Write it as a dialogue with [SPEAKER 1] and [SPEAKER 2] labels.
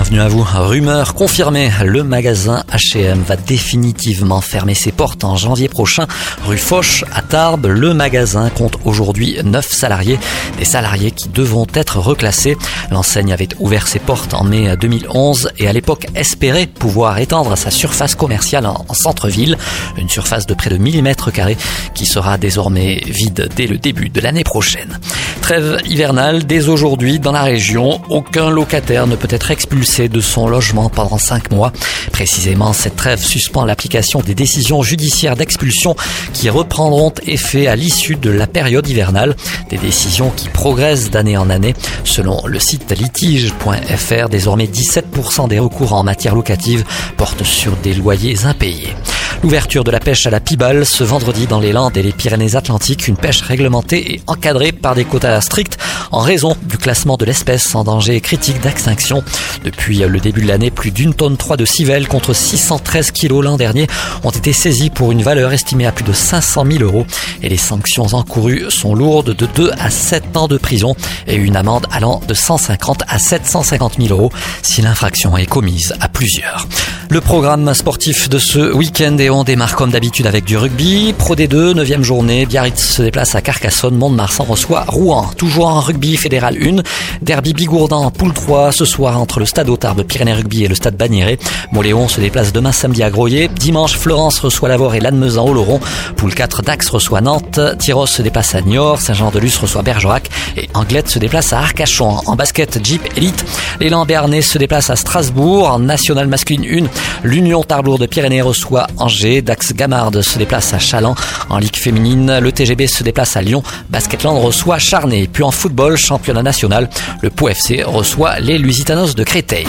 [SPEAKER 1] Bienvenue à vous. Rumeur confirmée, le magasin H&M va définitivement fermer ses portes en janvier prochain. Rue Foch à Tarbes, le magasin compte aujourd'hui 9 salariés, des salariés qui devront être reclassés. L'enseigne avait ouvert ses portes en mai 2011 et à l'époque espérait pouvoir étendre sa surface commerciale en centre-ville, une surface de près de 1000 mètres carrés qui sera désormais vide dès le début de l'année prochaine. Trêve hivernale dès aujourd'hui dans la région, aucun locataire ne peut être expulsé de son logement pendant cinq mois. Précisément, cette trêve suspend l'application des décisions judiciaires d'expulsion qui reprendront effet à l'issue de la période hivernale. Des décisions qui progressent d'année en année. Selon le site litige.fr, désormais 17% des recours en matière locative portent sur des loyers impayés. L'ouverture de la pêche à la pibale ce vendredi dans les Landes et les Pyrénées-Atlantiques, une pêche réglementée et encadrée par des quotas stricts en raison du classement de l'espèce en danger critique d'extinction. Depuis le début de l'année, plus d'une tonne 3 de civelle contre 613 kilos l'an dernier ont été saisis pour une valeur estimée à plus de 500 000 euros et les sanctions encourues sont lourdes de 2 à 7 ans de prison et une amende allant de 150 à 750 000 euros si l'infraction est commise à plusieurs. Le programme sportif de ce week-end et on démarre comme d'habitude avec du rugby. Pro D2, 9 journée, Biarritz se déplace à Carcassonne, Mont-de-Marsan reçoit Rouen. Toujours en rugby fédéral 1, Derby Bigourdan, poule 3 ce soir entre le stade Autard Pyrénées Rugby et le stade Bagnéret. Moléon se déplace demain samedi à Groyer. Dimanche, Florence reçoit Lavore et Lannemezan au Laurent. Poule 4, Dax reçoit Nantes. Tyros se déplace à Niort. Saint-Jean-de-Luz reçoit Bergerac. Et Anglette se déplace à Arcachon. En basket, Jeep Elite. L'élan Béarnais se déplace à Strasbourg. En nationale masculine 1, L'Union Tarblour de Pyrénées reçoit Angers. Dax Gamard se déplace à Chaland. En Ligue féminine, le TGB se déplace à Lyon. Basketland reçoit Charnay. Puis en football, championnat national, le Pau reçoit les Lusitanos de Créteil.